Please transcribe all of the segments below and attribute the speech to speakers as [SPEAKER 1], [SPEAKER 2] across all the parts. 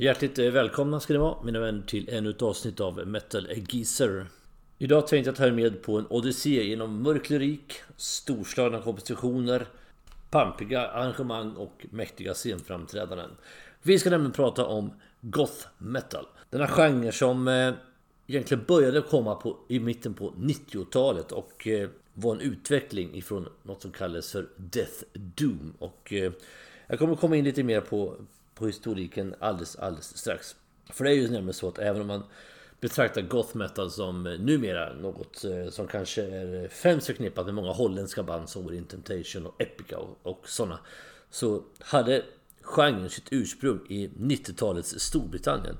[SPEAKER 1] Hjärtligt välkomna ska ni vara mina vänner till ännu ett avsnitt av Metal Geezer. Idag tänkte jag ta er med på en odyssé genom mörk lyrik, storslagna kompositioner, pampiga arrangemang och mäktiga scenframträdanden. Vi ska nämligen prata om Goth Metal. Denna genre som eh, egentligen började komma på, i mitten på 90-talet och eh, var en utveckling ifrån något som kallades för Death Doom. Och eh, jag kommer komma in lite mer på, på historiken alldeles, alldeles strax. För det är ju nämligen så att även om man betraktar goth metal som eh, numera något eh, som kanske är främst förknippat med många holländska band som In Temptation och Epica och, och sådana. Så hade genren sitt ursprung i 90-talets Storbritannien.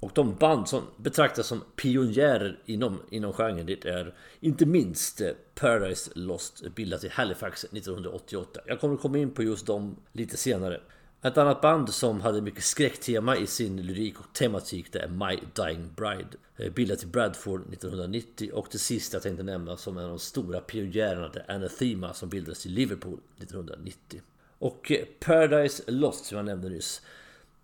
[SPEAKER 1] Och de band som betraktas som pionjärer inom, inom genren det är inte minst eh, Paradise Lost bildat i Halifax 1988. Jag kommer komma in på just dem lite senare. Ett annat band som hade mycket skräcktema i sin lyrik och tematik det är My Dying Bride. Eh, bildat i Bradford 1990 och det sista jag tänkte nämna som en av de stora pionjärerna det är Anathema som bildades i Liverpool 1990. Och eh, Paradise Lost som jag nämnde nyss.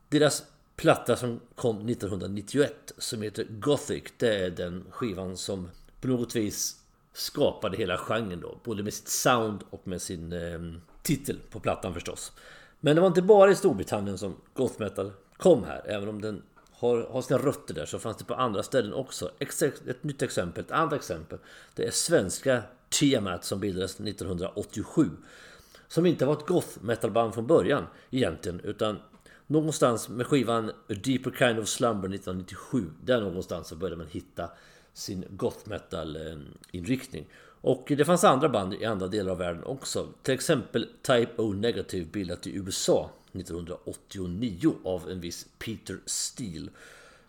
[SPEAKER 1] Deras platta som kom 1991 som heter Gothic. Det är den skivan som på något vis skapade hela genren då. Både med sitt sound och med sin eh, titel på plattan förstås. Men det var inte bara i Storbritannien som goth metal kom här. Även om den har, har sina rötter där så fanns det på andra ställen också. Ett nytt exempel, ett annat exempel. Det är svenska Tiamat som bildades 1987. Som inte var ett goth metal band från början egentligen. Utan någonstans med skivan A Deeper Kind of Slumber 1997. Där någonstans så började man hitta sin goth metal-inriktning. Eh, och det fanns andra band i andra delar av världen också. Till exempel Type O Negative bildat i USA 1989 av en viss Peter Steele.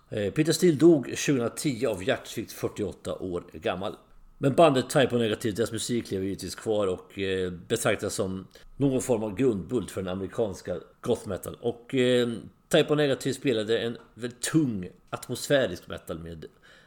[SPEAKER 1] Eh, Peter Steele dog 2010 av hjärtsvikt 48 år gammal. Men bandet Type O Negative, deras musik lever givetvis kvar och eh, betraktas som någon form av grundbult för den amerikanska goth metal. Och eh, Type O Negative spelade en väldigt tung atmosfärisk metal med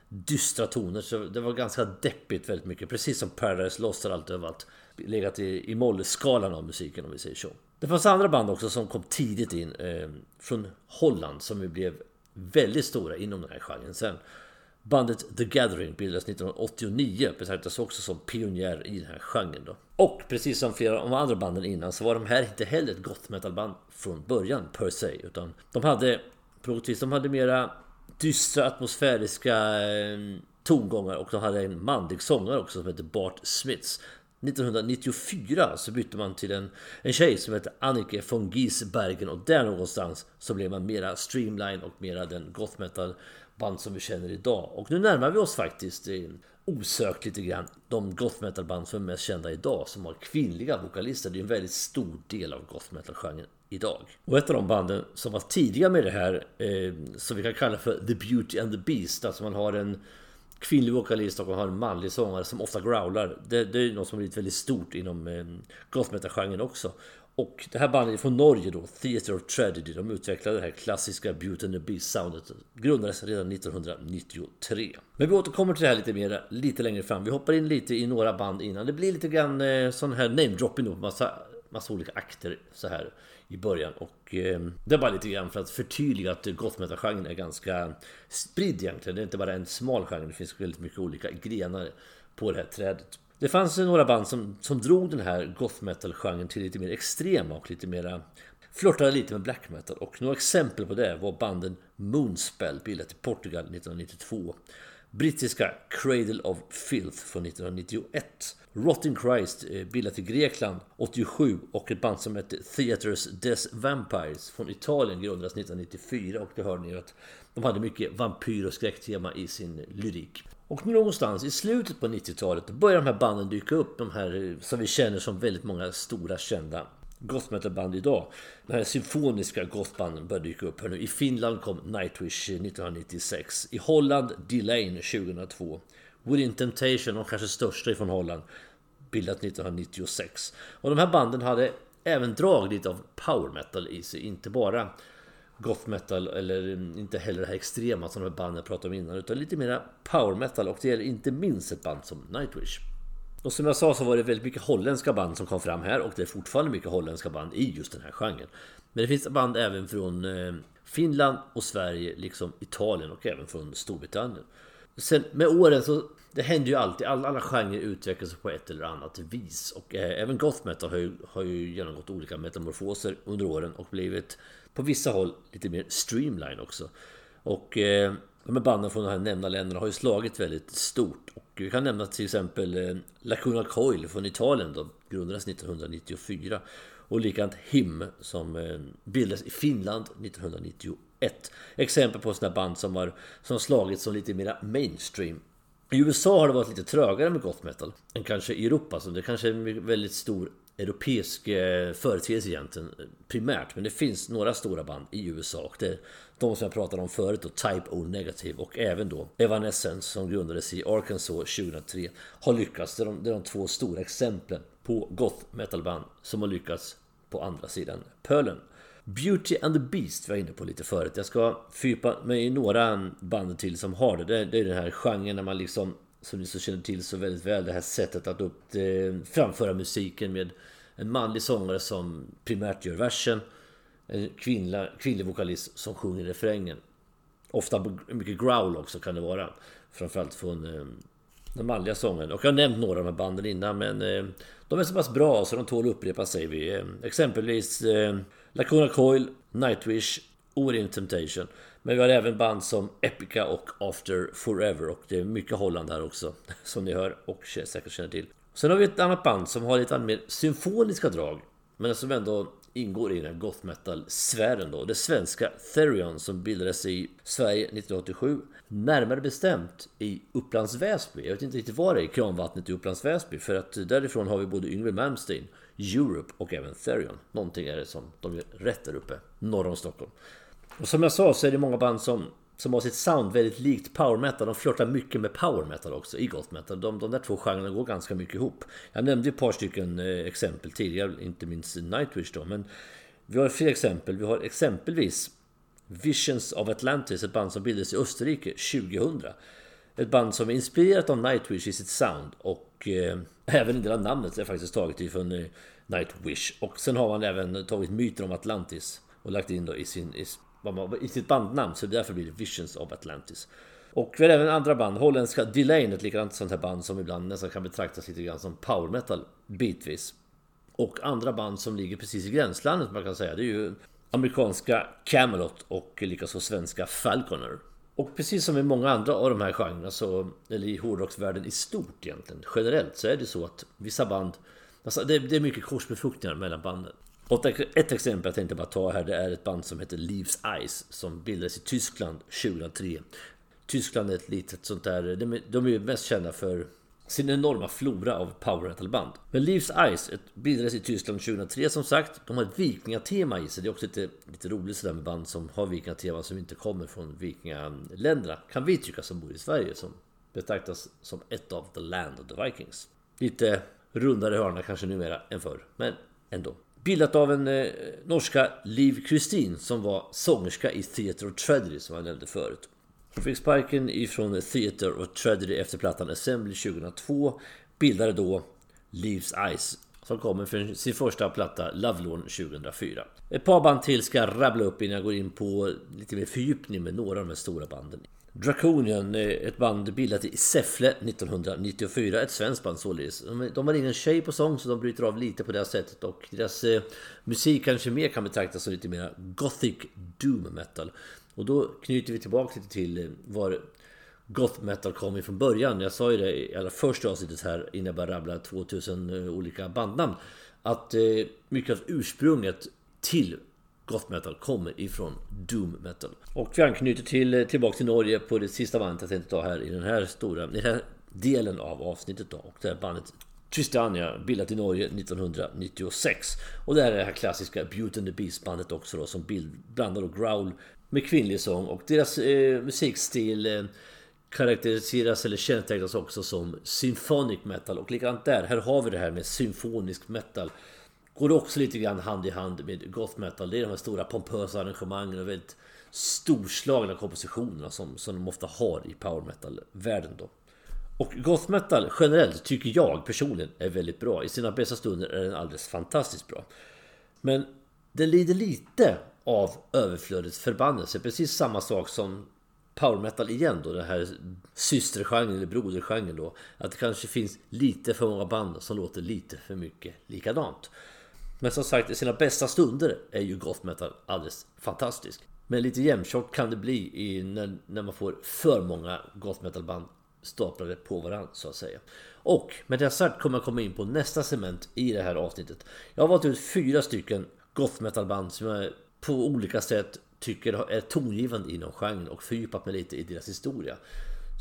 [SPEAKER 1] dystra toner. Så det var ganska deppigt väldigt mycket. Precis som Paradise Lost har allt överallt legat i, i mollskalan av musiken om vi säger så. Det fanns andra band också som kom tidigt in eh, från Holland som ju blev väldigt stora inom den här genren sen. Bandet The Gathering bildades 1989 betraktas också som pionjär i den här genren då. Och precis som flera av de andra banden innan så var de här inte heller ett goth metal band från början per se. Utan de hade på något vis, de hade mera dystra atmosfäriska ehm, tongångar och de hade en manlig sångare också som hette Bart Smiths. 1994 så bytte man till en, en tjej som hette Annike von Giesbergen och där någonstans så blev man mera streamline och mera den goth metal band som vi känner idag. Och nu närmar vi oss faktiskt osökt lite grann de goth metal band som är mest kända idag som har kvinnliga vokalister. Det är en väldigt stor del av goth metal-genren idag. Och ett av de banden som var tidiga med det här, eh, som vi kan kalla för The Beauty and the Beast, alltså man har en kvinnlig vokalist och man har en manlig sångare som ofta growlar. Det, det är något som har blivit väldigt stort inom eh, goth metal-genren också. Och det här bandet är från Norge då, Theater of Tragedy. De utvecklade det här klassiska Beauty and the Beast-soundet. Grundades redan 1993. Men vi återkommer till det här lite mer lite längre fram. Vi hoppar in lite i några band innan. Det blir lite grann eh, sån här namedropping då, massa, massa olika akter så här i början. Och eh, det är bara lite grann för att förtydliga att goth metal-genren är ganska spridd egentligen. Det är inte bara en smal genre. Det finns väldigt mycket olika grenar på det här trädet. Det fanns några band som, som drog den här goth metal-genren till lite mer extrema och lite mera flörtade lite med black metal. Och några exempel på det var banden Moonspell bildat i Portugal 1992. Brittiska Cradle of Filth från 1991. Rotting Christ eh, bildat i Grekland 87 och ett band som hette Theaters Des Vampires från Italien grundades 1994 och det hör ni ju att de hade mycket vampyr och skräcktema i sin lyrik. Och någonstans i slutet på 90-talet börjar de här banden dyka upp. De här eh, som vi känner som väldigt många stora kända goth metal-band idag. De här symfoniska gothbanden börjar dyka upp här nu. I Finland kom Nightwish 1996. I Holland Delane 2002. Within Temptation, de kanske största ifrån Holland, bildat 1996. Och de här banden hade även drag lite av power metal i sig, inte bara goth metal eller inte heller det här extrema som de här banden jag pratade om innan utan lite mera power metal och det gäller inte minst ett band som Nightwish. Och som jag sa så var det väldigt mycket holländska band som kom fram här och det är fortfarande mycket holländska band i just den här genren. Men det finns band även från eh, Finland och Sverige, liksom Italien och även från Storbritannien. Sen med åren så det händer ju alltid, alla, alla genrer utvecklas på ett eller annat vis. Och eh, även goth metal har ju, har ju genomgått olika metamorfoser under åren och blivit på vissa håll lite mer streamline också. Och eh, de här banden från de här nämnda länderna har ju slagit väldigt stort. Och vi kan nämna till exempel eh, Lacuna Coil från Italien då, grundades 1994. Och likadant HIM som eh, bildades i Finland 1991. Exempel på sådana band som har som slagit som lite mer mainstream. I USA har det varit lite trögare med goth metal än kanske i Europa. Så det kanske är en väldigt stor europeisk eh, företeelse egentligen primärt. Men det finns några stora band i USA och det är de som jag pratade om förut då, Type O Negative och även då Evanescence som grundades i Arkansas 2003 har lyckats. Det är de, det är de två stora exemplen på goth metal-band som har lyckats på andra sidan pölen. Beauty and the Beast var jag inne på lite förut. Jag ska fördjupa mig i några band till som har det. Det är den här genren när man liksom som ni så känner till så väldigt väl det här sättet att upp, eh, framföra musiken med en manlig sångare som primärt gör versen. En kvinnla, kvinnlig vokalist som sjunger refrängen. Ofta mycket growl också kan det vara. Framförallt från eh, den manliga sången. Och jag har nämnt några av de här banden innan men eh, de är så pass bra så de tål att upprepa säger vi. Eh, exempelvis eh, Lacuna Coil, Nightwish, Orient Temptation. Men vi har även band som Epica och After Forever och det är mycket Holland här också som ni hör och säkert känner till. Sen har vi ett annat band som har lite mer symfoniska drag men som ändå ingår i den här goth metal-sfären då. Det svenska Therion som bildades i Sverige 1987. Närmare bestämt i Upplands Väsby. Jag vet inte riktigt var det är i kranvattnet i Upplands Väsby. För att därifrån har vi både Yngwie Malmsteen, Europe och även Therion. Någonting är det som de gör rätt där uppe, norr om Stockholm. Och som jag sa så är det många band som som har sitt sound väldigt likt power metal. De flörtar mycket med power metal också i goth metal. De, de där två genrerna går ganska mycket ihop. Jag nämnde ett par stycken eh, exempel tidigare, inte minst Nightwish då. Men vi har fler exempel. Vi har exempelvis Visions of Atlantis, ett band som bildades i Österrike 2000. Ett band som är inspirerat av Nightwish i sitt sound och eh, även en del av namnet är faktiskt taget ifrån eh, Nightwish. Och sen har man även tagit myten om Atlantis och lagt in då i sin i i sitt bandnamn så därför blir det Visions of Atlantis. Och vi har även andra band, holländska Delane, ett likadant sånt här band som ibland nästan kan betraktas lite grann som power metal bitvis. Och andra band som ligger precis i gränslandet man kan säga, det är ju amerikanska Camelot och likaså svenska Falconer. Och precis som i många andra av de här genrerna, så, eller i hårdrocksvärlden i stort egentligen, generellt så är det så att vissa band, alltså det, det är mycket korsbefruktningar mellan banden. Och ett exempel jag tänkte bara ta här, det är ett band som heter Leaves Eyes som bildades i Tyskland 2003. Tyskland är ett litet sånt där, de är ju mest kända för sin enorma flora av power metal-band. Men Leaves Eyes bildades i Tyskland 2003 som sagt. De har ett vikingatema i sig. Det är också lite, lite roligt sådär med band som har vikingatema som inte kommer från vikingaländerna. Kan vi tycka som bor i Sverige som betraktas som ett av the land of the vikings. Lite rundare hörna kanske numera än förr, men ändå. Bildat av en eh, norska Liv Kristin som var sångerska i Theatre of Tragedy som jag nämnde förut. Hon fick sparken ifrån Theatre of Tragedy efter plattan Assembly 2002. Bildade då Leaves Eyes som kommer för sin första platta Lovelorn 2004. Ett par band till ska jag rabbla upp innan jag går in på lite mer fördjupning med några av de här stora banden. Draconian, ett band bildat i Säffle 1994. Ett svenskt band således. De, har ingen tjej på sång så de bryter av lite på det här sättet. Och deras eh, musik kanske mer kan betraktas som lite mer Gothic Doom Metal. Och då knyter vi tillbaka lite till eh, var Goth Metal kom ifrån början. Jag sa ju det i allra första avsnittet här innan jag började rabbla 2000 eh, olika bandnamn. Att eh, mycket av ursprunget till Goth metal kommer ifrån Doom metal. Och vi anknyter till, tillbaka till Norge på det sista bandet jag tänkte ta här i den här stora, i den här delen av avsnittet då. Och det här bandet Tristania, bildat i Norge 1996. Och det här är det här klassiska Beauty and the Beast bandet också då som bild, blandar då growl med kvinnlig sång. Och deras eh, musikstil eh, karaktäriseras eller kännetecknas också som symphonic metal. Och likadant där, här har vi det här med symfonisk metal. Går det också lite grann hand i hand med goth metal. Det är de här stora pompösa arrangemangen och väldigt storslagna kompositionerna som, som de ofta har i power metal-världen då. Och goth metal generellt tycker jag personligen är väldigt bra. I sina bästa stunder är den alldeles fantastiskt bra. Men den lider lite av överflödets förbannelse. Precis samma sak som power metal igen då, den här systergenren eller brodergenren då. Att det kanske finns lite för många band som låter lite för mycket likadant. Men som sagt, i sina bästa stunder är ju goth metal alldeles fantastisk. Men lite jämntjockt kan det bli i när, när man får för många goth metal band staplade på varandra så att säga. Och med det sagt kommer jag komma in på nästa segment i det här avsnittet. Jag har valt ut fyra stycken goth metal band som jag på olika sätt tycker är tongivande inom genren och fördjupat mig lite i deras historia.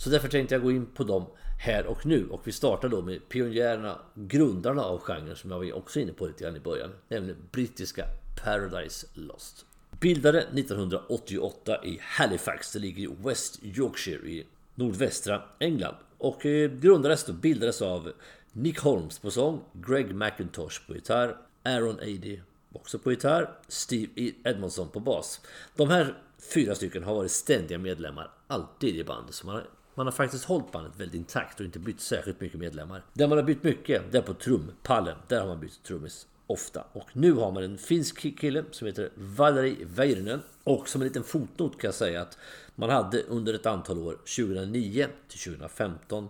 [SPEAKER 1] Så därför tänkte jag gå in på dem här och nu och vi startar då med pionjärerna, grundarna av genren som jag var också inne på lite grann i början, nämligen brittiska Paradise Lost. Bildade 1988 i Halifax, det ligger i West Yorkshire i nordvästra England. Och eh, grundades och bildades av Nick Holmes på sång, Greg McIntosh på gitarr, Aaron Ady också på gitarr, Steve. E. Edmondson på bas. De här fyra stycken har varit ständiga medlemmar alltid i bandet. Så man har, man har faktiskt hållit bandet väldigt intakt och inte bytt särskilt mycket medlemmar. Där man har bytt mycket, det är på trumpallen. Där har man bytt trummis ofta. Och nu har man en finsk kille som heter Valeri Väyrynen. Och som en liten fotnot kan jag säga att man hade under ett antal år, 2009 till 2015,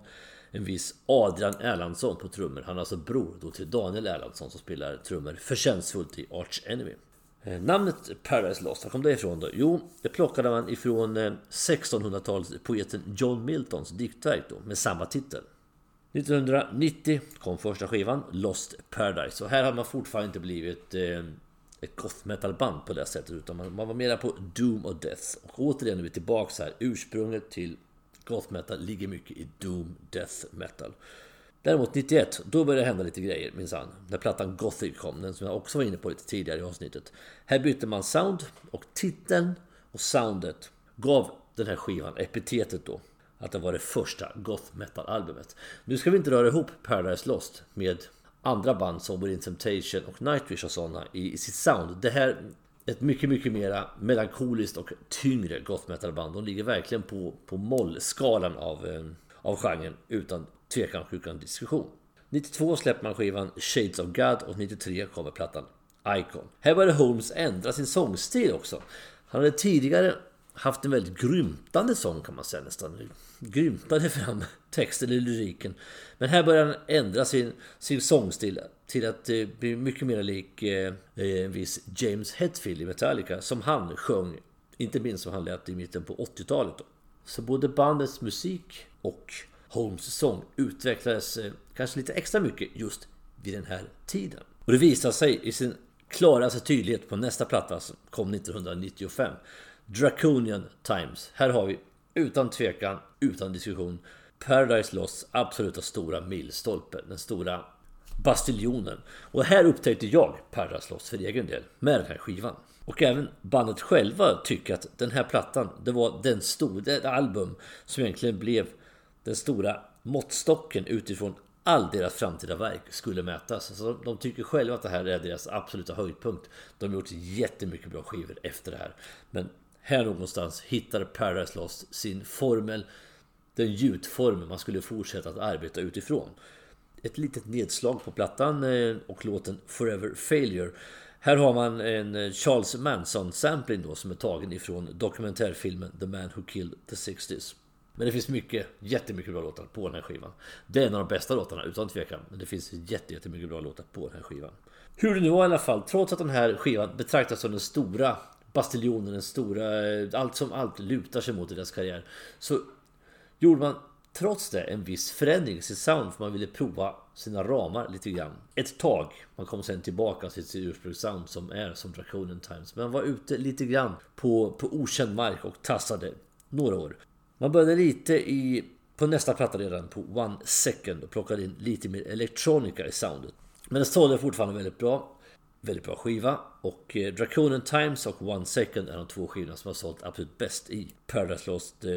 [SPEAKER 1] en viss Adrian Erlandsson på trummor. Han är alltså bror då till Daniel Erlandsson som spelar trummor förtjänstfullt i Arch Enemy. Eh, namnet Paradise Lost, var kom det ifrån då? Jo, det plockade man ifrån eh, 1600-talspoeten poeten John Miltons diktverk då, med samma titel. 1990 kom första skivan, Lost Paradise. Och här har man fortfarande inte blivit eh, ett goth metal band på det sättet. Utan man, man var mera på Doom och Death. Och återigen är vi tillbaks här. Ursprunget till goth metal ligger mycket i Doom Death Metal. Däremot 91, då började det hända lite grejer minsann. När plattan Gothic kom, den som jag också var inne på lite tidigare i avsnittet. Här bytte man sound och titeln och soundet gav den här skivan epitetet då att det var det första goth metal-albumet. Nu ska vi inte röra ihop Paradise Lost med andra band som Within Temptation och Nightwish och sådana i, i sitt sound. Det här är ett mycket, mycket mera melankoliskt och tyngre goth metal-band. De ligger verkligen på, på mollskalan av, eh, av genren utan tvekan diskussion. 92 släpper man skivan Shades of God och 93 kommer plattan Icon. Här började Holmes ändra sin sångstil också. Han hade tidigare haft en väldigt grymtande sång kan man säga nästan. Grymtade fram texten i lyriken. Men här började han ändra sin, sin sångstil till att eh, bli mycket mer lik eh, en viss James Hetfield i Metallica som han sjöng, inte minst som han lät i mitten på 80-talet. Så både bandets musik och Holmes sång utvecklades eh, kanske lite extra mycket just vid den här tiden. Och det visar sig i sin klaraste tydlighet på nästa platta som kom 1995. Draconian Times. Här har vi utan tvekan, utan diskussion Paradise Lost absoluta stora milstolpe. Den stora bastiljonen. Och här upptäckte jag Paradise Lost för egen del med den här skivan. Och även bandet själva tycker att den här plattan, det var den stora, det album som egentligen blev den stora måttstocken utifrån all deras framtida verk skulle mätas. Alltså, Så de tycker själva att det här är deras absoluta höjdpunkt. De har gjort jättemycket bra skivor efter det här. Men här någonstans hittar Paradise Lost sin formel, den gjutform man skulle fortsätta att arbeta utifrån. Ett litet nedslag på plattan eh, och låten Forever Failure. Här har man en eh, Charles Manson-sampling då som är tagen ifrån dokumentärfilmen The Man Who Killed the 60s. Men det finns mycket, jättemycket bra låtar på den här skivan. Det är en av de bästa låtarna utan tvekan. Men det finns jättemycket bra låtar på den här skivan. Hur det nu var i alla fall, trots att den här skivan betraktas som den stora bastiljonen, den stora, eh, allt som allt lutar sig mot i deras karriär. Så gjorde man trots det en viss förändring i sitt sound för man ville prova sina ramar lite grann. Ett tag. Man kom sen tillbaka till sitt ursprungssound som är som Draconian Times. Men man var ute lite grann på, på okänd mark och tassade några år. Man började lite i, på nästa platta redan på One Second och plockade in lite mer elektronika i soundet. Men det sålde fortfarande väldigt bra. Väldigt bra skiva. Och eh, Draconian Times och One Second är de två skivorna som har sålt absolut bäst i Paradise Lost eh,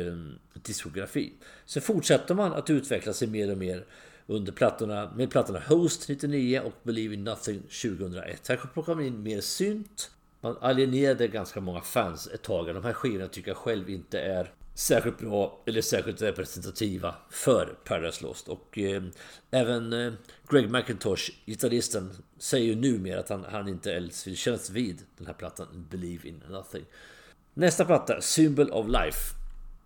[SPEAKER 1] diskografi. Sen fortsätter man att utveckla sig mer och mer under plattorna, med plattorna Host 99 och Believe in Nothing 2001. Här plockar man in mer synt. Man alienerade ganska många fans ett tag. De här skivorna tycker jag själv inte är särskilt bra eller särskilt representativa för Paradise Lost. Och eh, även eh, Greg McIntosh, gitarristen, säger ju numera att han, han inte ens vill kännas vid den här plattan Believe in Nothing. Nästa platta, Symbol of Life.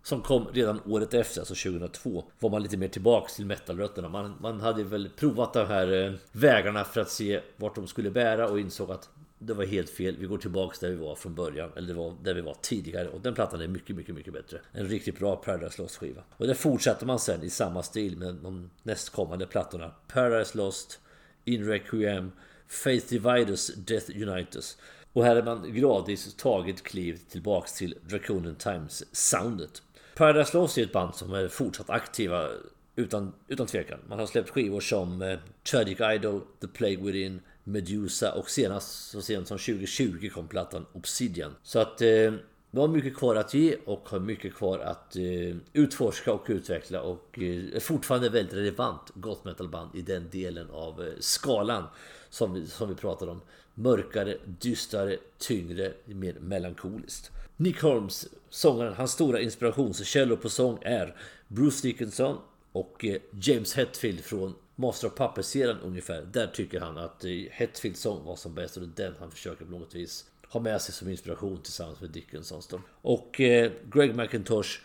[SPEAKER 1] Som kom redan året efter, alltså 2002 Var man lite mer tillbaks till metalrötterna man, man hade väl provat de här eh, vägarna för att se vart de skulle bära och insåg att det var helt fel. Vi går tillbaks där vi var från början. Eller det var där vi var tidigare. Och den plattan är mycket, mycket, mycket bättre. En riktigt bra Paradise Lost skiva. Och där fortsätter man sen i samma stil med de nästkommande plattorna. Paradise Lost, In Requiem, Faith Dividers, Death Unitus. Och här har man gradvis tagit kliv tillbaks till Draconian Times-soundet. Paradise Lost är ett band som är fortsatt aktiva utan, utan tvekan. Man har släppt skivor som eh, Tragic Idol, The Plague Within, Medusa och senast så sent som 2020 kom plattan Obsidian. Så att eh, vi har mycket kvar att ge och har mycket kvar att eh, utforska och utveckla och eh, är fortfarande väldigt relevant goth metal band i den delen av eh, skalan som vi, som vi pratade om. Mörkare, dystrare, tyngre, mer melankoliskt. Nick Holmes, sångaren, hans stora inspirationskällor på sång är Bruce Dickinson och eh, James Hetfield från Master of Puppets-serien ungefär. Där tycker han att Hetfields sång var som bäst och det är den han försöker på något vis ha med sig som inspiration tillsammans med Dickinsons då. Och eh, Greg McIntosh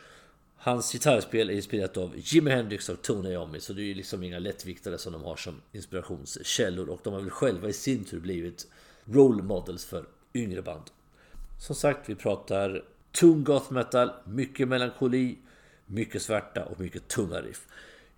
[SPEAKER 1] Hans gitarrspel är inspirerat av Jimi Hendrix och Tony Iommi så det är ju liksom inga lättviktare som de har som inspirationskällor och de har väl själva i sin tur blivit role models för yngre band. Som sagt, vi pratar tung goth metal, mycket melankoli, mycket svärta och mycket tunga riff.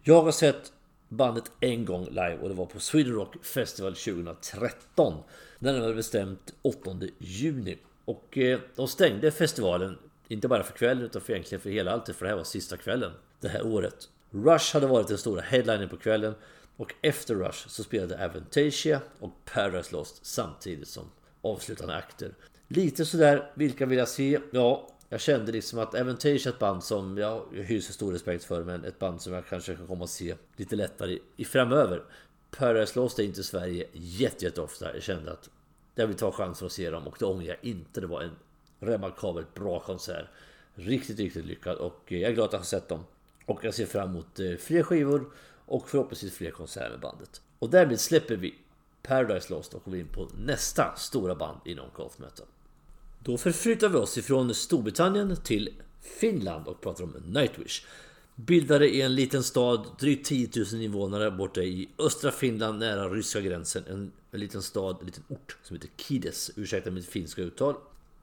[SPEAKER 1] Jag har sett bandet en gång live och det var på Sweden Rock Festival 2013. Den var bestämt 8 juni. Och eh, de stängde festivalen, inte bara för kvällen utan för egentligen för hela alltet för det här var sista kvällen det här året. Rush hade varit den stora headlinen på kvällen och efter Rush så spelade Aventasia och Paradise Lost samtidigt som avslutande akter. Lite sådär, vilka vill jag se? Ja, jag kände liksom att Avantage är ett band som jag hyser stor respekt för men ett band som jag kanske kan komma att se lite lättare i framöver. Paradise Lost är inte i Sverige jättejätteofta. Jag kände att jag vill ta chansen att se dem och det ångrar jag inte. Det var en remarkabelt bra konsert. Riktigt, riktigt lyckad och jag är glad att jag har sett dem. Och jag ser fram emot eh, fler skivor och förhoppningsvis fler konserter med bandet. Och därmed släpper vi Paradise Lost och går in på nästa stora band inom Golf Metal. Då förflyttar vi oss ifrån Storbritannien till Finland och pratar om Nightwish. Bildade i en liten stad, drygt 10 000 invånare borta i östra Finland nära ryska gränsen. En, en liten stad, en liten ort som heter Kides, ursäkta mitt finska uttal.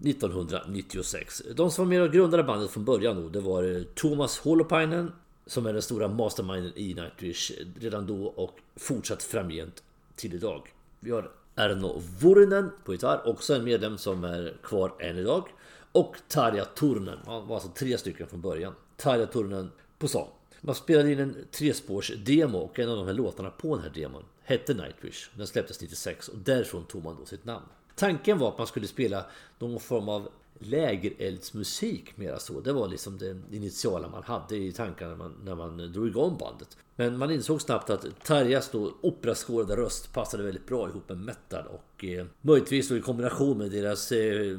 [SPEAKER 1] 1996. De som var med och grundade bandet från början då, det var eh, Thomas Holopainen som är den stora masterminden i Nightwish redan då och fortsatt framgent till idag. Vi har Erno Vurinen på gitarr, också en medlem som är kvar än idag. Och Tarja Turnen, han var alltså tre stycken från början. Tarja Turnen på sång. Man spelade in en trespårs-demo och en av de här låtarna på den här demon hette Nightwish. Den släpptes 96 och därifrån tog man då sitt namn. Tanken var att man skulle spela någon form av lägereldsmusik mera så. Det var liksom det initiala man hade i tankarna när man, när man drog igång bandet. Men man insåg snabbt att Tarjas då operaskårade röst passade väldigt bra ihop med metal och eh, möjligtvis då i kombination med deras eh,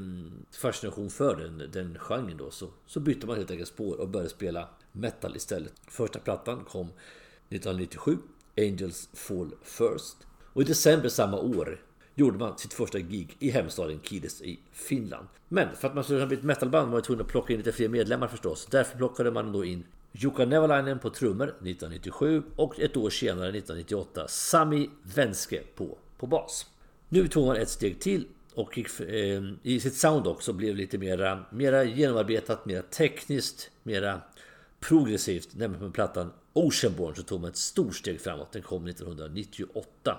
[SPEAKER 1] fascination för den, den genren då så, så bytte man helt enkelt spår och började spela metal istället. Första plattan kom 1997, Angels Fall First. Och i december samma år gjorde man sitt första gig i hemstaden Kides i Finland. Men för att man skulle kunna bli ett metalband var man tvungen att plocka in lite fler medlemmar förstås. Därför plockade man då in Jukka Nevalainen på trummor 1997 och ett år senare 1998 Sami Venske på, på bas. Nu tog man ett steg till och gick, eh, i sitt sound också blev lite mera, mera genomarbetat, mera tekniskt, mera progressivt. Nämligen med plattan Oceanborn så tog man ett stort steg framåt. Den kom 1998.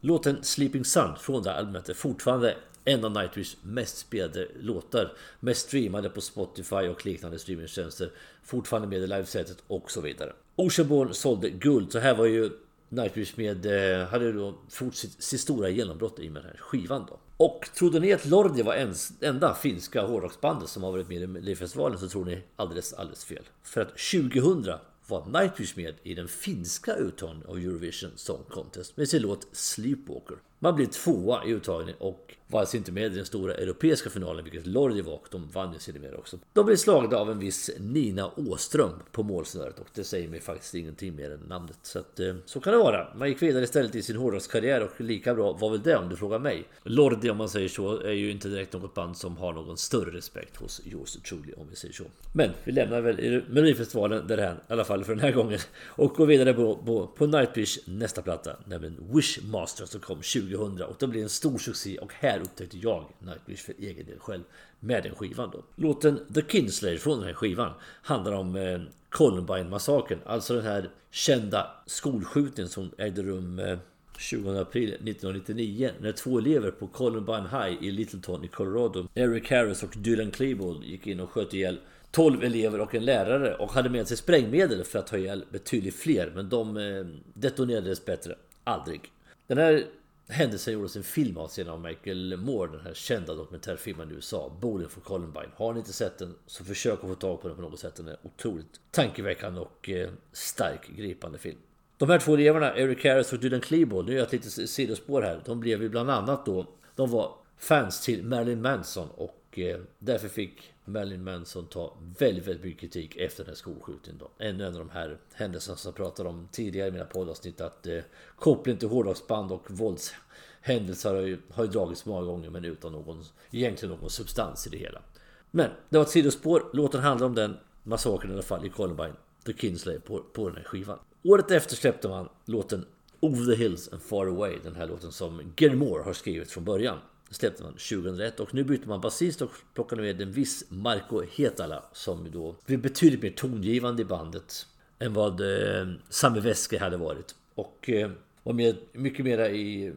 [SPEAKER 1] Låten Sleeping Sun från det här albumet är fortfarande en av Nightwish mest spelade låtar. Mest streamade på Spotify och liknande streamingtjänster. Fortfarande med i livesetet och så vidare. Oceanborn sålde guld, så här var ju Nightwish med, eh, hade då fort sitt, sitt stora genombrott i med den här skivan då. Och trodde ni att Lordi var ens, enda finska hårdrocksbandet som har varit med i Melodifestivalen så tror ni alldeles, alldeles fel. För att 2000 var Nightwish med i den finska uttagningen av Eurovision Song Contest med sin låt Sleepwalker. Man blir tvåa i uttagningen och var alltså inte med i den stora europeiska finalen, vilket Lordi var och de vann ju sedermera också. De blev slagna av en viss Nina Åström på målsnöret och det säger mig faktiskt ingenting mer än namnet. Så att, eh, så kan det vara. Man gick vidare istället i sin hårdrockskarriär och lika bra var väl det om du frågar mig. Lordi om man säger så är ju inte direkt något band som har någon större respekt hos yours truly om vi säger så. Men vi lämnar väl Melodifestivalen därhän i alla fall för den här gången och går vidare på, på, på Nightwish nästa platta, nämligen Wishmaster som kom 2000 och det blev en stor succé och här upptäckte jag Nightwish för egen del själv med den skivan då. Låten The Kinslayer från den här skivan handlar om eh, Columbine-massakern, alltså den här kända skolskjutningen som ägde rum eh, 20 april 1999 när två elever på Columbine High i Littleton i Colorado, Eric Harris och Dylan Klebold gick in och sköt ihjäl 12 elever och en lärare och hade med sig sprängmedel för att ta ihjäl betydligt fler men de eh, detonerades bättre aldrig. Den här händelsen gjordes en film av av Michael Moore, den här kända dokumentärfilmen i USA, Bowling for Columbine. Har ni inte sett den så försök att få tag på den på något sätt. Den är otroligt tankeväckande och eh, stark, gripande film. De här två eleverna, Eric Harris och Dylan Klebold, nu är jag ett litet sidospår här. De blev ju bland annat då, de var fans till Marilyn Manson och eh, därför fick Marilyn Manson ta väldigt, väldigt mycket kritik efter den här skolskjutningen då. Ännu en av de här händelserna som jag pratade om tidigare i mina poddavsnitt att eh, kopplingen till hårdrocksband och våldshändelser har ju, har ju dragits många gånger men utan någon, egentligen någon substans i det hela. Men det var ett sidospår. Låten handlar om den massakern i alla fall i Columbine. The Kinsley på, på den här skivan. Året efter släppte man låten Over the Hills and Far Away. Den här låten som Gary Moore har skrivit från början. Släppte man 2001 och nu bytte man basist och plockade med en viss Marco Hetala som då blev betydligt mer tongivande i bandet än vad eh, Sami Väske hade varit. Och eh, var med mycket mera i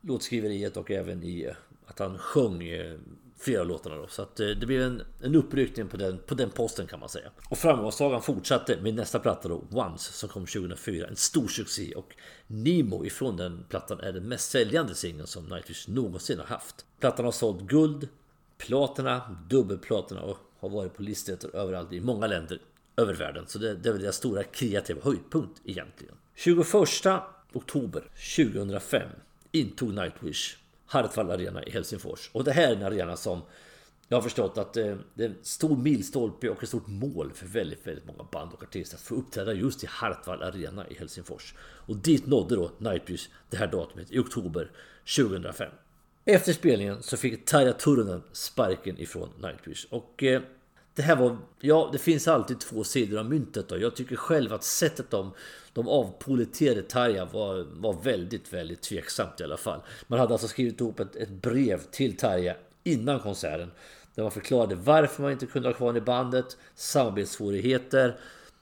[SPEAKER 1] låtskriveriet och även i eh, att han sjöng eh, flera låtarna då. Så att eh, det blev en, en uppryckning på den, på den posten kan man säga. Och framgångssagan fortsatte med nästa platta då, Once, som kom 2004. En stor succé och Nemo ifrån den plattan är den mest säljande singeln som Nightwish någonsin har haft. Plattan har sålt guld, platina, dubbelplatina och har varit på listor överallt i många länder över världen. Så det, det är väl deras stora kreativa höjdpunkt egentligen. 21 oktober 2005 intog Nightwish Hartwall Arena i Helsingfors. Och det här är en arena som jag har förstått att eh, det är en stor milstolpe och ett stort mål för väldigt, väldigt många band och artister att få uppträda just i Hartwall Arena i Helsingfors. Och dit nådde då Nightwish det här datumet i oktober 2005. Efter spelningen så fick Tarja Turunen sparken ifrån Nightwish och eh, det här var, ja det finns alltid två sidor av myntet då. Jag tycker själv att sättet de, de avpoliterade Tarja var, var väldigt, väldigt tveksamt i alla fall. Man hade alltså skrivit ihop ett, ett brev till Tarja innan konserten. Där man förklarade varför man inte kunde ha kvar i bandet, samarbetssvårigheter,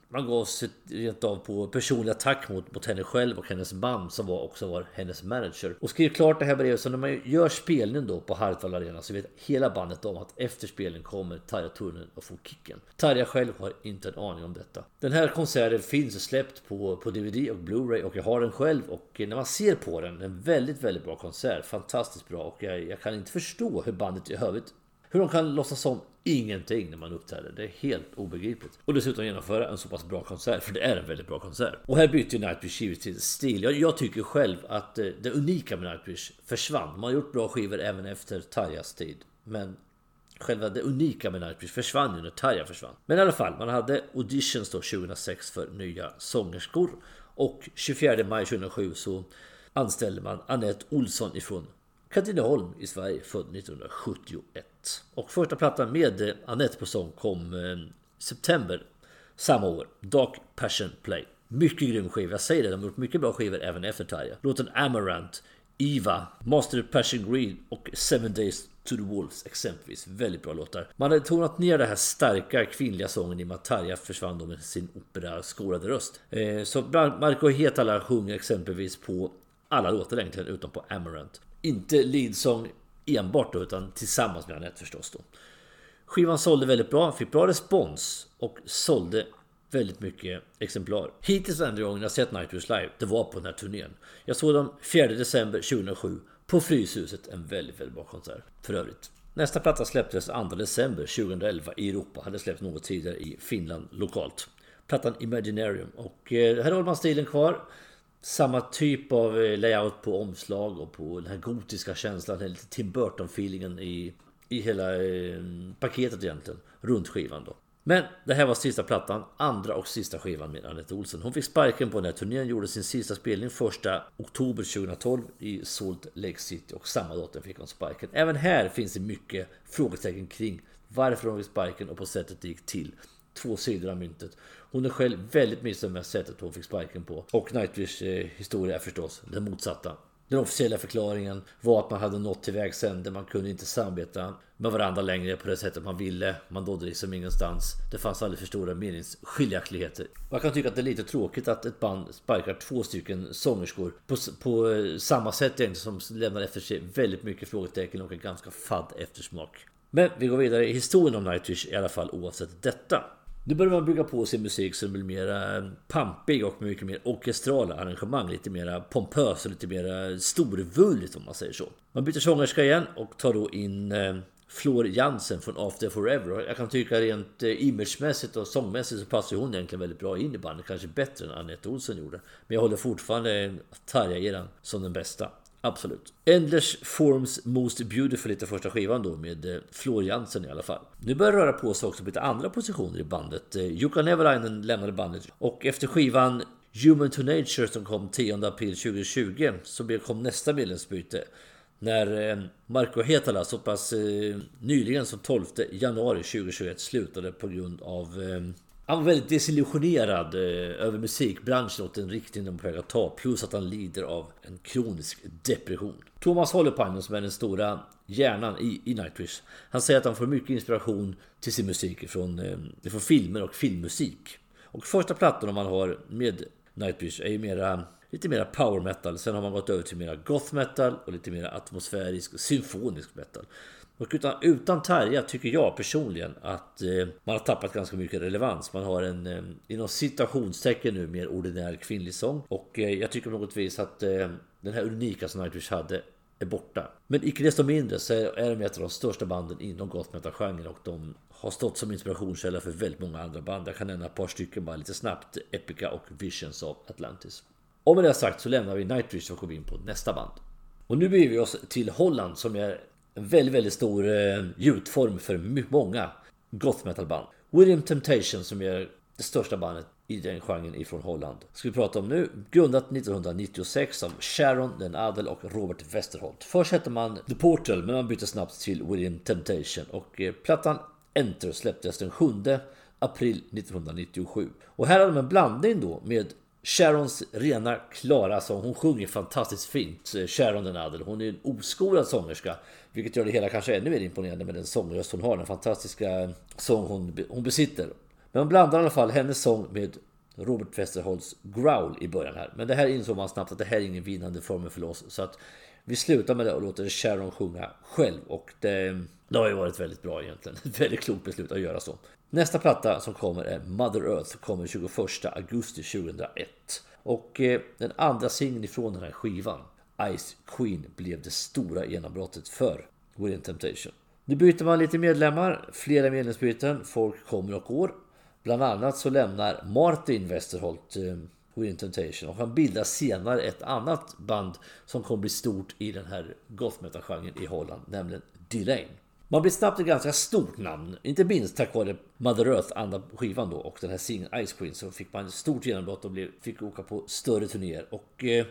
[SPEAKER 1] man gav sig rent av på personlig attack mot, mot henne själv och hennes man som var, också var hennes manager. Och skrev klart det här brevet så när man gör spelningen då på Hartwall Arena så vet hela bandet om att efter spelningen kommer Tarja Turunen och får kicken. Tarja själv har inte en aning om detta. Den här konserten finns släppt på, på DVD och Blu-ray och jag har den själv och när man ser på den, en väldigt, väldigt bra konsert. Fantastiskt bra och jag, jag kan inte förstå hur bandet i övrigt hur de kan låtsas som ingenting när man uppträder. Det är helt obegripligt. Och dessutom genomföra en så pass bra konsert, för det är en väldigt bra konsert. Och här byter Nightwish givetvis stil. Jag, jag, tycker själv att eh, det unika med Nightwish försvann. Man har gjort bra skivor även efter Tarjas tid. Men Själva det unika med Nightwish försvann ju när Tarja försvann. Men i alla fall, man hade auditions då 2006 för nya sångerskor. Och 24 maj 2007 så anställde man Annette Olsson ifrån Katrineholm i Sverige, född 1971. Och första plattan med Annette på sång kom eh, september samma år. Dark Passion Play. Mycket grym skiva, jag säger det, de har gjort mycket bra skivor även efter Tarja. Låten Amarant, Eva, Master of Passion Green och Seven Days to the Wolves exempelvis. Väldigt bra låtar. Man hade tonat ner den här starka kvinnliga sången i och med att Tarja försvann då med sin opera-skolade röst. Eh, så Marco Hetala sjunger exempelvis på alla låtar egentligen utom på Amarant. Inte leadsång enbart då, utan tillsammans med Anette förstås då. Skivan sålde väldigt bra, fick bra respons och sålde väldigt mycket exemplar. Hittills enda gången jag sett Nightwish live, det var på den här turnén. Jag såg dem 4 december 2007 på Fryshuset, en väldigt, väldigt bra konsert för övrigt. Nästa platta släpptes 2 december 2011 i Europa, hade släppts något tidigare i Finland lokalt. Plattan Imaginarium och eh, här håller man stilen kvar samma typ av eh, layout på omslag och på den här gotiska känslan, den lite Tim Burton-feelingen i, i hela eh, paketet egentligen, runt skivan då. Men det här var sista plattan, andra och sista skivan med Anette Olsen. Hon fick sparken på den här turnén, gjorde sin sista spelning första oktober 2012 i Salt Lake City och samma datum fick hon sparken. Även här finns det mycket frågetecken kring varför hon fick sparken och på sättet det gick till. Två sidor av myntet. Hon är själv väldigt missnöjd med sättet hon fick sparken på. Och Nightwish eh, historia är förstås den motsatta. Den officiella förklaringen var att man hade nått till vägs ände. Man kunde inte samarbeta med varandra längre på det sättet man ville. Man nådde liksom ingenstans. Det fanns alldeles för stora meningsskiljaktigheter. Man kan tycka att det är lite tråkigt att ett band sparkar två stycken sångerskor på, på eh, samma sätt egentligen som lämnar efter sig väldigt mycket frågetecken och en ganska fadd eftersmak. Men vi går vidare i historien om Nightwish i alla fall oavsett detta. Nu börjar man bygga på sin musik som blir mer pampig och mycket mer orkestrala arrangemang. Lite mer pompös och lite mer storvulligt om man säger så. Man byter sångerska igen och tar då in eh, Flor Jansen från After Forever. Jag kan tycka rent eh, imagemässigt och sångmässigt så passar hon egentligen väldigt bra in i bandet. Kanske bättre än Anette Olsen gjorde. Men jag håller fortfarande Tarja-eran som den bästa. Absolut. Endless Forms Most Beautiful heter första skivan då med eh, Floor Jansen i alla fall. Nu börjar det röra på sig också på lite andra positioner i bandet. Eh, Jukka Nevalainen lämnade bandet och efter skivan Human to Nature som kom 10 april 2020 så kom nästa medlemsbyte. När Marko Marco Hetala så pass nyligen som 12 januari 2021 slutade på grund av han var väldigt desillusionerad eh, över musikbranschen och den riktning de på väg att ta. Plus att han lider av en kronisk depression. Thomas Holopainen som är den stora hjärnan i, i Nightwish. Han säger att han får mycket inspiration till sin musik från, eh, från filmer och filmmusik. Och första plattan man har med Nightwish är ju mera lite mera power metal. Sen har man gått över till mera goth metal och lite mera atmosfärisk symfonisk metal. Och utan, utan Tarja tycker jag personligen att eh, man har tappat ganska mycket relevans. Man har en eh, inom citationstecken nu mer ordinär kvinnlig sång. Och eh, jag tycker på något vis att eh, den här unika som Nightwish hade är borta. Men icke desto mindre så är de ett av de största banden inom goth metal-genren och de har stått som inspirationskälla för väldigt många andra band. Jag kan nämna ett par stycken bara lite snabbt. Epica och Visions of Atlantis. Och med det sagt så lämnar vi Nightwish och går in på nästa band. Och nu beger vi oss till Holland som är en väldigt, väldigt stor eh, för många goth metal band. William Temptation som är det största bandet i den genren ifrån Holland. Ska vi prata om nu. Grundat 1996 av Sharon, Den Adel och Robert Westerholt. Först hette man The Portal men man bytte snabbt till William Temptation och eh, plattan Enter släpptes den 7 april 1997. Och här har de en blandning då med Sharons rena klara sång. Hon sjunger fantastiskt fint. Eh, Sharon den Adel. Hon är en oskolad sångerska. Vilket gör det hela kanske ännu mer imponerande med den sångröst hon har. Den fantastiska sång hon, hon besitter. Men man blandar i alla fall hennes sång med Robert Westerholts growl i början här. Men det här insåg man snabbt att det här är ingen vinnande formel för oss. Så att vi slutar med det och låter Sharon sjunga själv. Och det, det har ju varit väldigt bra egentligen. Ett väldigt klokt beslut att göra så. Nästa platta som kommer är Mother Earth. Kommer 21 augusti 2001. Och eh, den andra singeln ifrån den här skivan Ice Queen blev det stora genombrottet för Within Temptation. Nu byter man lite medlemmar, flera medlemsbyten, folk kommer och går. Bland annat så lämnar Martin Westerholt eh, Within Temptation och han bildar senare ett annat band som kommer bli stort i den här goth metal-genren i Holland, nämligen Delane. Man blir snabbt ett ganska stort namn, inte minst tack vare Mother Earth, andra skivan då, och den här singeln Ice Queen så fick man ett stort genombrott och blev, fick åka på större turnéer. Och eh,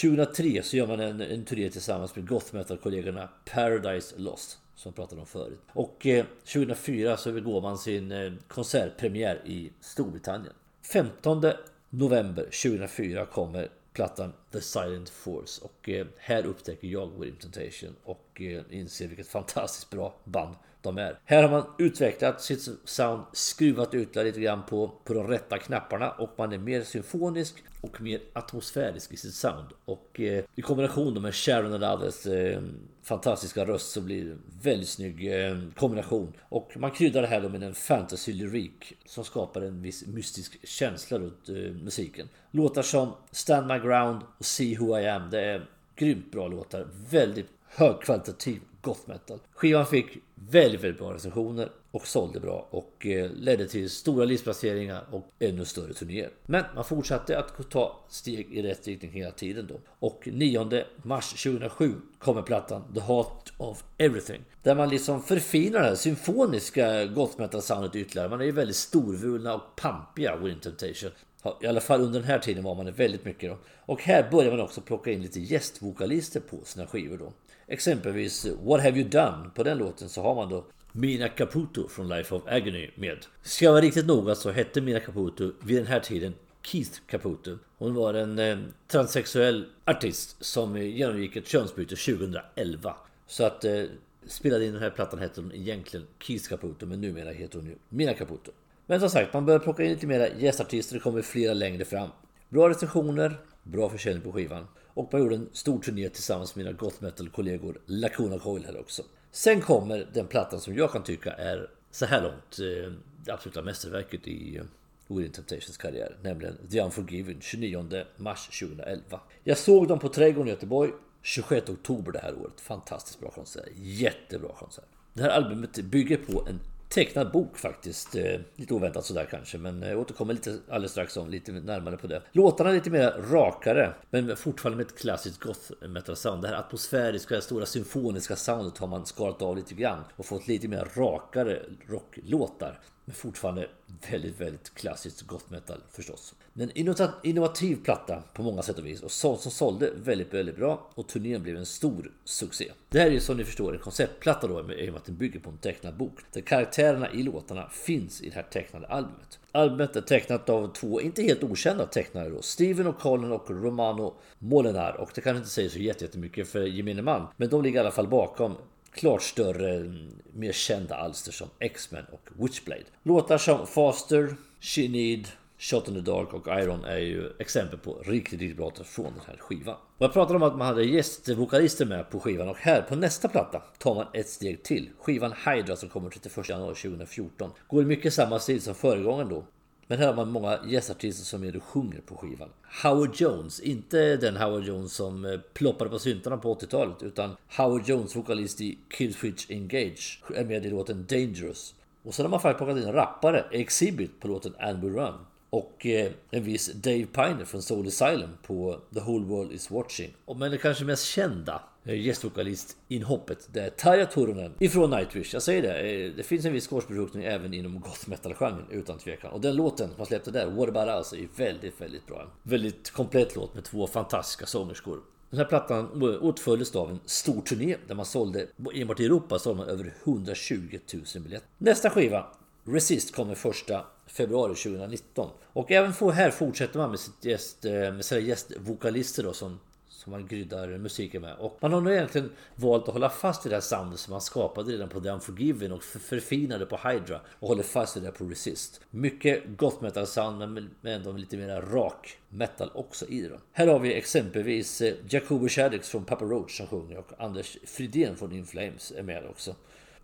[SPEAKER 1] 2003 så gör man en, en turné tillsammans med goth metal-kollegorna Paradise Lost som jag pratade om förut. Och eh, 2004 så begår man sin eh, konsertpremiär i Storbritannien. 15 november 2004 kommer plattan The Silent Force och eh, här upptäcker jag William Temptation och eh, inser vilket fantastiskt bra band de är. Här har man utvecklat sitt sound, skruvat ut det lite grann på, på de rätta knapparna och man är mer symfonisk och mer atmosfärisk i sitt sound. Och eh, i kombination med Sharon and others eh, fantastiska röst så blir det en väldigt snygg eh, kombination. Och man kryddar det här då med en fantasy-lyrik som skapar en viss mystisk känsla runt eh, musiken. Låtar som Stand My Ground och See Who I Am, det är grymt bra låtar. Väldigt högkvalitativ goth metal. Skivan fick väldigt, väldigt bra recensioner och sålde bra och eh, ledde till stora listplaceringar och ännu större turnéer. Men man fortsatte att ta steg i rätt riktning hela tiden då. Och 9 mars 2007 kommer plattan The Heart of Everything. Där man liksom förfinar det här symfoniska goth metal soundet ytterligare. Man är ju väldigt storvulna och pampiga Wind Temptation. I alla fall under den här tiden var man det väldigt mycket då. Och här börjar man också plocka in lite gästvokalister på sina skivor då. Exempelvis What Have You Done? På den låten så har man då Mina Caputo från Life of Agony med. Ska jag vara riktigt noga så hette Mina Caputo vid den här tiden Keith Caputo. Hon var en eh, transsexuell artist som genomgick ett könsbyte 2011. Så att eh, spelade in den här plattan hette hon egentligen Keith Caputo men numera heter hon ju Mina Caputo. Men som sagt, man börjar plocka in lite mera gästartister. Det kommer flera längre fram. Bra recensioner, bra försäljning på skivan. Och man gjorde en stor turné tillsammans med mina goth metal-kollegor Lacuna Coil här också. Sen kommer den plattan som jag kan tycka är så här långt eh, det absoluta mästerverket i eh, Within Temptations karriär, nämligen The Unforgiven 29 mars 2011. Jag såg dem på Trädgården i Göteborg 26 oktober det här året. Fantastiskt bra konsert, jättebra konsert. Det här albumet bygger på en tecknad bok faktiskt. Eh, lite oväntat sådär kanske, men jag återkommer lite alldeles strax om lite närmare på det. Låtarna är lite mer rakare, men fortfarande med ett klassiskt goth metal sound. Det här atmosfäriska, stora symfoniska soundet har man skalat av lite grann och fått lite mer rakare rocklåtar. Men fortfarande väldigt, väldigt klassiskt goth metal förstås. En innovativ platta på många sätt och vis och som sålde väldigt, väldigt bra och turnén blev en stor succé. Det här är ju som ni förstår en konceptplatta då i och med att den bygger på en tecknad bok. Där karaktärerna i låtarna finns i det här tecknade albumet. Albumet är tecknat av två inte helt okända tecknare då. Steven O'Connell och Romano Molinar och det kan inte säga så jättemycket för gemene man. Men de ligger i alla fall bakom klart större, mm, mer kända alster som X-Men och Witchblade. Låtar som Faster, She Need, Shot in the Dark och Iron är ju exempel på riktigt, riktigt bra låtar från den här skivan. Och jag pratade om att man hade gästvokalister med på skivan och här på nästa platta tar man ett steg till. Skivan Hydra som kommer 31 januari 2014 går i mycket samma stil som föregångaren då. Men här har man många gästartister som är och sjunger på skivan. Howard Jones, inte den Howard Jones som eh, ploppade på syntarna på 80-talet utan Howard Jones, vokalist i Killswitch Engage, är med i låten Dangerous. Och sen har man faktiskt plockat in en rappare, Exhibit, på låten Amber Run. Och eh, en viss Dave Piner från Soul Asylum på The Whole World Is Watching. Men det kanske mest kända eh, gästvokalist inhoppet det är Tarja Turunen ifrån Nightwish. Jag säger det, eh, det finns en viss korsbefruktning även inom goth metal-genren utan tvekan. Och den låten man släppte där, What about us, är väldigt, väldigt bra. En väldigt komplett låt med två fantastiska sångerskor. Den här plattan åtföljdes av en stor turné där man sålde, enbart i Europa sålde man över 120 000 biljetter. Nästa skiva, Resist, kommer första februari 2019. Och även här fortsätter man med, sitt gäst, eh, med sina gästvokalister då som, som man kryddar musiken med. Och man har nog egentligen valt att hålla fast vid det här soundet som man skapade redan på The Unforgiven och förfinade på Hydra och håller fast vid det på Resist. Mycket goth metal sound men, men ändå lite mer rak metal också i det. Här har vi exempelvis eh, Jacobo Shaddix från Papa Roach som sjunger och Anders Fridén från In Flames är med också.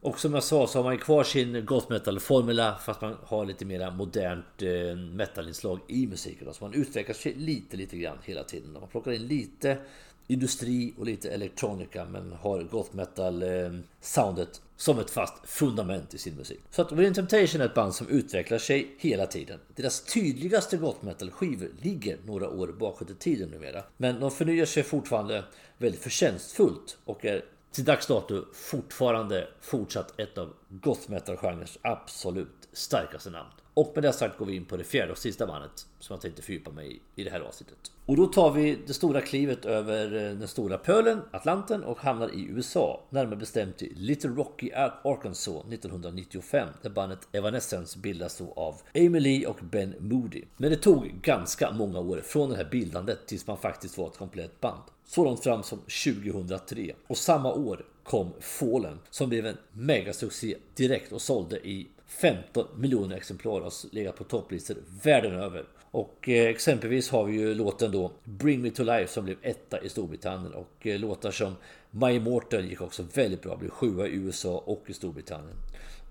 [SPEAKER 1] Och som jag sa så har man kvar sin goth metal-formula fast man har lite mer modernt eh, metalinslag i musiken. Så man utvecklar sig lite, lite grann hela tiden. Man plockar in lite industri och lite elektronika men har goth metal eh, soundet som ett fast fundament i sin musik. Så att Within Temptation är ett band som utvecklar sig hela tiden. Deras tydligaste goth metal skivor ligger några år bakåt i tiden numera. Men de förnyar sig fortfarande väldigt förtjänstfullt och är till dags dato fortfarande fortsatt ett av goth metal-genrens absolut starkaste namn. Och med det sagt går vi in på det fjärde och sista bandet som jag tänkte fördjupa mig i i det här avsnittet. Och då tar vi det stora klivet över eh, den stora pölen, Atlanten och hamnar i USA. Närmare bestämt i Little Rocky, Arkansas 1995. Där bandet Evanescence bildas då av Amy Lee och Ben Moody. Men det tog ganska många år från det här bildandet tills man faktiskt var ett komplett band. Så långt fram som 2003. Och samma år kom Fallen som blev en megasuccé direkt och sålde i 15 miljoner exemplar har legat på topplistor världen över. Och eh, exempelvis har vi ju låten då Bring Me To Life som blev etta i Storbritannien och eh, låtar som My Immortal gick också väldigt bra, blev sjua i USA och i Storbritannien.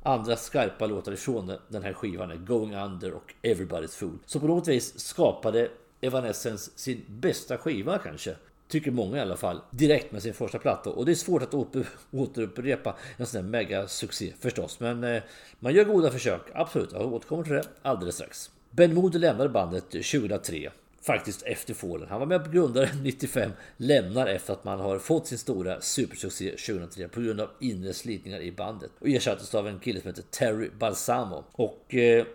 [SPEAKER 1] Andra skarpa låtar ifrån den här skivan är Going Under och Everybody's Fool. Så på något vis skapade Evanescence sin bästa skiva kanske tycker många i alla fall, direkt med sin första platta. Och det är svårt att återupprepa en sån här megasuccé förstås. Men eh, man gör goda försök, absolut. Jag återkommer till det alldeles strax. Ben Moody lämnade bandet 2003 faktiskt efter Fallen. Han var med på grundaren 95, lämnar efter att man har fått sin stora supersuccé 2003 på grund av inre slitningar i bandet och ersattes av en kille som heter Terry Balsamo. Och eh,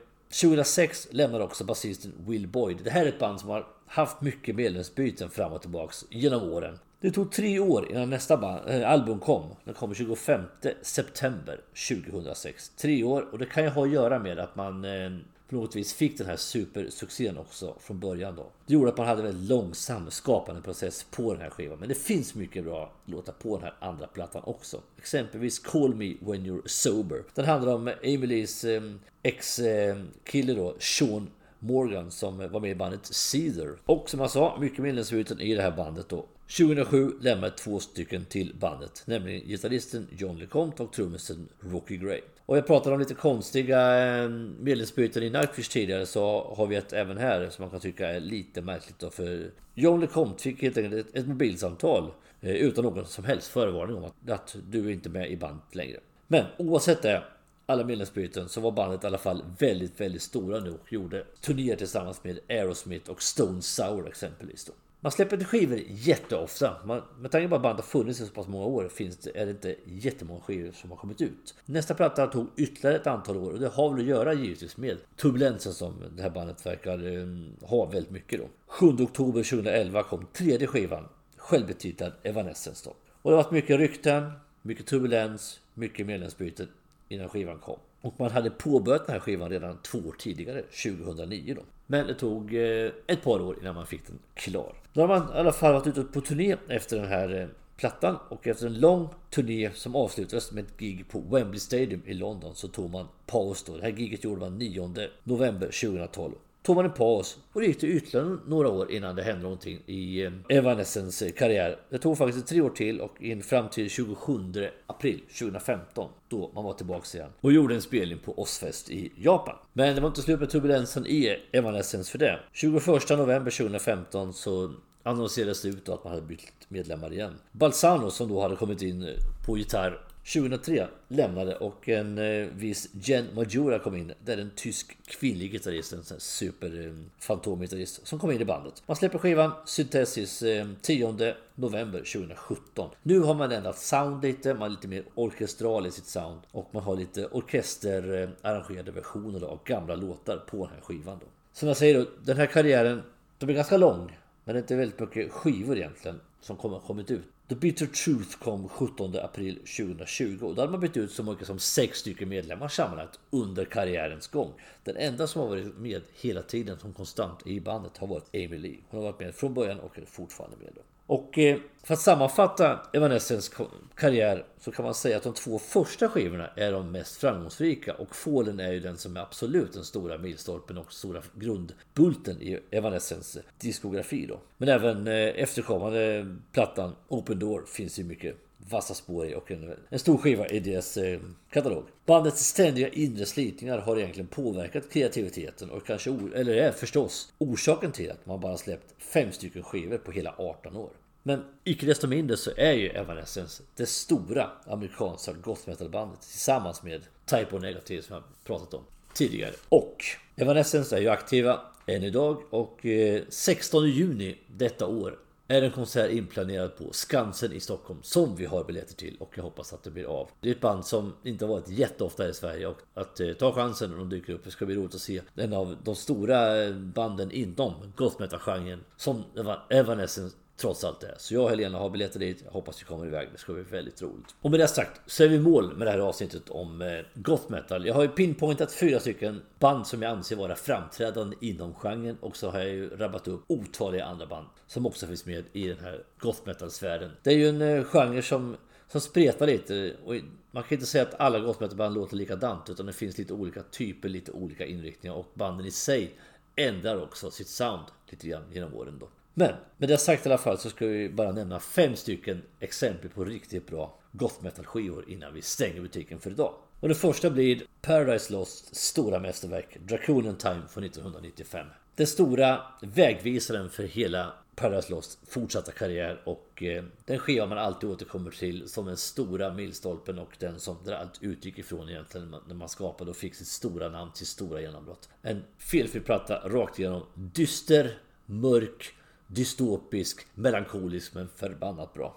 [SPEAKER 1] 2006 lämnar också basisten Will Boyd. Det här är ett band som har haft mycket medlemsbyten fram och tillbaks genom åren. Det tog tre år innan nästa band, äh, eh, album kom. Den kom 25 september 2006. Tre år och det kan ju ha att göra med att man eh, på något vis fick den här supersuccén också från början då. Det gjorde att man hade en väldigt långsam skapande process på den här skivan. Men det finns mycket bra låtar på den här andra plattan också. Exempelvis Call Me When You're Sober. Den handlar om Emilys eh, ex-kille eh, då, Sean Morgan som var med i bandet Cedar. Och som jag sa, mycket medlemsbyten i det här bandet då. 2007 lämnade två stycken till bandet, nämligen gitarristen John LeCompte och trummisen Rocky Gray. Och jag pratade om lite konstiga eh, medlemsbyten i Nightwish tidigare så har vi ett även här som man kan tycka är lite märkligt då för John LeCompte fick helt enkelt ett, ett mobilsamtal eh, utan någon som helst förvarning om att, att du är inte med i bandet längre. Men oavsett det alla medlemsbyten så var bandet i alla fall väldigt, väldigt stora nu och gjorde turnéer tillsammans med Aerosmith och Stone Sour exempelvis. Då. Man släpper inte skivor jätteofta. Man, med tanke på att bandet har funnits i så pass många år finns det, är det inte jättemånga skivor som har kommit ut. Nästa platta tog ytterligare ett antal år och det har väl att göra givetvis med turbulensen som det här bandet verkar um, ha väldigt mycket då. 7 oktober 2011 kom tredje skivan, självbetitlad Evanescence då. Och det har varit mycket rykten, mycket turbulens, mycket medlemsbyten innan skivan kom. Och man hade påbörjat den här skivan redan två år tidigare, 2009 då. Men det tog eh, ett par år innan man fick den klar. Då har man i alla fall varit ute på turné efter den här eh, plattan och efter en lång turné som avslutades med ett gig på Wembley Stadium i London så tog man paus då. Det här giget gjorde man 9 november 2012 tog man en paus och det gick det ytterligare några år innan det hände någonting i Evanescens Evanescence eh, karriär. Det tog faktiskt tre år till och in fram till 27 april 2015 då man var tillbaka igen och gjorde en spelning på Osfest i Japan. Men det var inte slut med turbulensen i Evanescence för det. 21 november 2015 så annonserades det ut att man hade bytt medlemmar igen. Balsano som då hade kommit in eh, på gitarr 2003 lämnade och en eh, viss Jen Majura kom in. Det är en tysk kvinnlig gitarrist, en super eh, fantomgitarrist som kom in i bandet. Man släpper skivan Synthesis eh, 10 november 2017. Nu har man ändrat sound lite, man är lite mer orkestral i sitt sound och man har lite orkesterarrangerade versioner av gamla låtar på den här skivan. Då. Som jag säger då, den här karriären, den blir ganska lång. Men det är inte väldigt mycket skivor egentligen som kommer kommit ut. The Bitter Truth kom 17 april 2020 och då hade man bytt ut så mycket som sex stycken medlemmar sammanlagt under karriärens gång. Den enda som har varit med hela tiden som konstant i bandet har varit Amy Lee. Hon har varit med från början och är fortfarande med. Då. Och eh, för att sammanfatta Evanescence karriär så kan man säga att de två första skivorna är de mest framgångsrika och Fallen är ju den som är absolut den stora milstolpen och stora grundbulten i Evanescence diskografi då. Men även eh, efterkommande plattan Open Door finns ju mycket vassa spår i och en, en stor skiva i deras eh, katalog. Bandets ständiga inre slitningar har egentligen påverkat kreativiteten och kanske, eller är förstås, orsaken till att man bara släppt fem stycken skivor på hela 18 år. Men icke desto mindre så är ju Evanescence det stora amerikanska goth metal-bandet tillsammans med Type O Negative som jag pratat om tidigare. Och Evanescence är ju aktiva än idag och eh, 16 juni detta år är en konsert inplanerad på Skansen i Stockholm som vi har biljetter till och jag hoppas att det blir av. Det är ett band som inte har varit jätteofta i Sverige och att eh, ta chansen när de dyker upp. Det ska bli roligt att se en av de stora eh, banden inom goth metal-genren som Evanescence Trots allt det. Så jag och Helena har biljetter dit. Jag hoppas vi kommer iväg. Det ska bli väldigt roligt. Och med det sagt så är vi i mål med det här avsnittet om eh, goth metal. Jag har ju pinpointat fyra stycken band som jag anser vara framträdande inom genren. Och så har jag ju rabbat upp otaliga andra band som också finns med i den här goth metal-sfären. Det är ju en eh, genre som, som spretar lite. Och man kan inte säga att alla goth metal-band låter likadant. Utan det finns lite olika typer, lite olika inriktningar. Och banden i sig ändrar också sitt sound lite grann genom åren då. Men med det sagt i alla fall så ska vi bara nämna fem stycken exempel på riktigt bra goth metal skivor innan vi stänger butiken för idag. Och det första blir Paradise Lost stora mästerverk Draconian Time från 1995. Den stora vägvisaren för hela Paradise Lost fortsatta karriär och eh, den skiva man alltid återkommer till som den stora milstolpen och den som allt utgick ifrån egentligen när man skapade och fick sitt stora namn till stora genombrott. En felfri platta rakt igenom dyster, mörk, dystopisk, melankolisk men förbannat bra.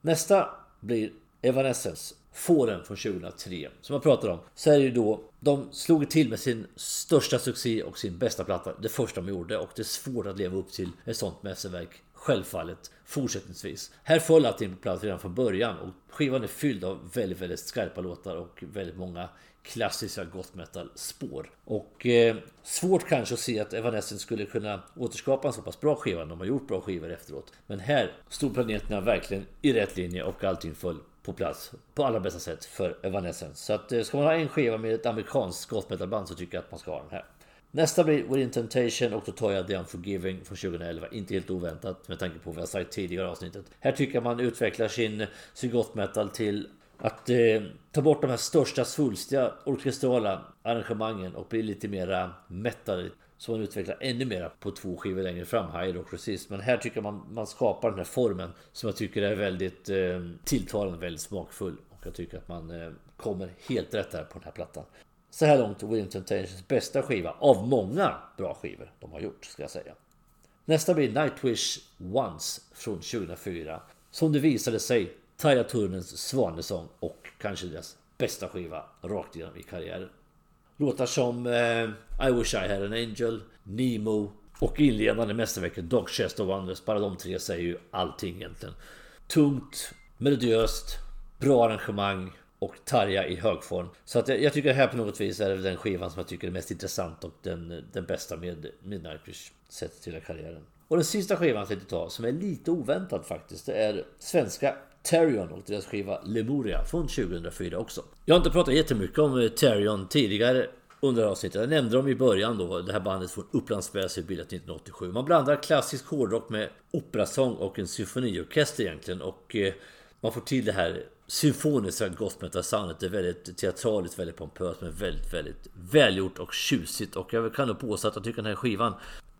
[SPEAKER 1] Nästa blir Evanescence Fåren från 2003 som jag pratade om. Så är det ju då de slog till med sin största succé och sin bästa platta. Det första de gjorde och det är svårt att leva upp till ett sånt mästerverk. Självfallet fortsättningsvis. Här föll allting på plats redan från början och skivan är fylld av väldigt, väldigt skarpa låtar och väldigt många klassiska goth metal spår. Och eh, svårt kanske att se att Evanescence skulle kunna återskapa en så pass bra skiva. De har gjort bra skivor efteråt. Men här stod planeterna verkligen i rätt linje och allting föll på plats på allra bästa sätt för Evanescence. Så att eh, ska man ha en skiva med ett amerikanskt goth metal-band så tycker jag att man ska ha den här. Nästa blir Within Temptation och då tar jag The Unforgiving från 2011. Inte helt oväntat med tanke på vad jag sagt tidigare i avsnittet. Här tycker jag man utvecklar sin, sin goth metal till att eh, ta bort de här största svulstiga orkestrala arrangemangen och bli lite mera metal. Så man utvecklar ännu mera på två skivor längre fram, Hyde och Resist. Men här tycker jag man, man skapar den här formen som jag tycker är väldigt eh, tilltalande, väldigt smakfull. Och jag tycker att man eh, kommer helt rätt här på den här plattan. Så här långt William Temptations bästa skiva av många bra skivor de har gjort, ska jag säga. Nästa blir Nightwish Once från 2004. Som det visade sig Tarja Turunens svanesång och kanske deras bästa skiva rakt igenom i karriären. Låtar som eh, I wish I had an angel, Nemo och inledande mästerverket Dog Chest of Wonders. Bara de tre säger ju allting egentligen. Tungt, melodiöst, bra arrangemang och Tarja i hög form. Så att jag, jag tycker det här på något vis är den skivan som jag tycker är mest intressant och den, den bästa med Midnight Wish sett till karriären. Och den sista skivan jag tänkte ta, som är lite oväntad faktiskt, det är svenska Terrion och deras skiva Lemuria från 2004 också. Jag har inte pratat jättemycket om eh, Terrion tidigare under avsnittet. Jag nämnde dem i början då, det här bandet från Upplands Väsby bildat 1987. Man blandar klassisk hårdrock med operasång och en symfoniorkester egentligen och eh, man får till det här symfoniska gospel-soundet. Det är väldigt teatraliskt, väldigt pompöst men väldigt, väldigt välgjort och tjusigt. Och jag kan nog påstå att jag tycker den här skivan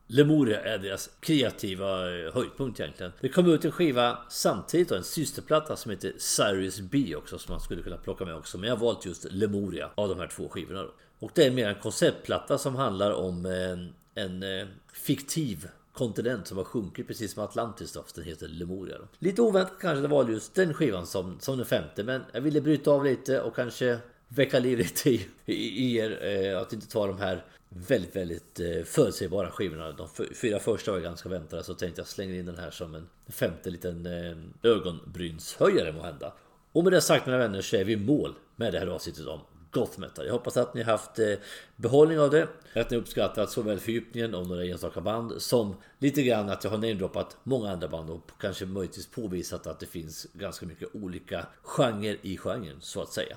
[SPEAKER 1] Lemuria är deras kreativa eh, höjdpunkt egentligen. Det kom ut en skiva samtidigt och en systerplatta som heter Cyrus B också som man skulle kunna plocka med också. Men jag har valt just Lemuria av de här två skivorna. Då. Och det är mer en konceptplatta som handlar om eh, en, en fiktiv kontinent som har sjunkit precis som Atlantis då, den heter Lemuria. Då. Lite oväntat kanske det var just den skivan som, som den femte men jag ville bryta av lite och kanske väcka liv lite i, i er. Eh, att inte ta de här väldigt, väldigt eh, förutsägbara skivorna. De fyra första var ganska väntade så tänkte jag slänga in den här som en femte liten eh, ögonbrynshöjare må hända. Och med det sagt mina vänner så är vi i mål med det här avsnittet om Goth Metal. Jag hoppas att ni haft eh, behållning av det. Att ni uppskattat såväl fördjupningen om några enstaka band som lite grann att jag har namedroppat många andra band och kanske möjligtvis påvisat att det finns ganska mycket olika genrer i genren så att säga.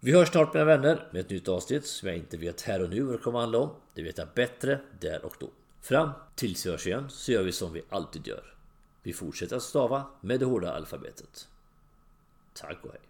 [SPEAKER 1] Vi hörs snart mina vänner med ett nytt avsnitt som jag inte vet här och nu vad det kommer att handla om. Det vet jag bättre där och då. Fram tills vi hörs igen så gör vi som vi alltid gör. Vi fortsätter att stava med det hårda alfabetet. Tack och hej.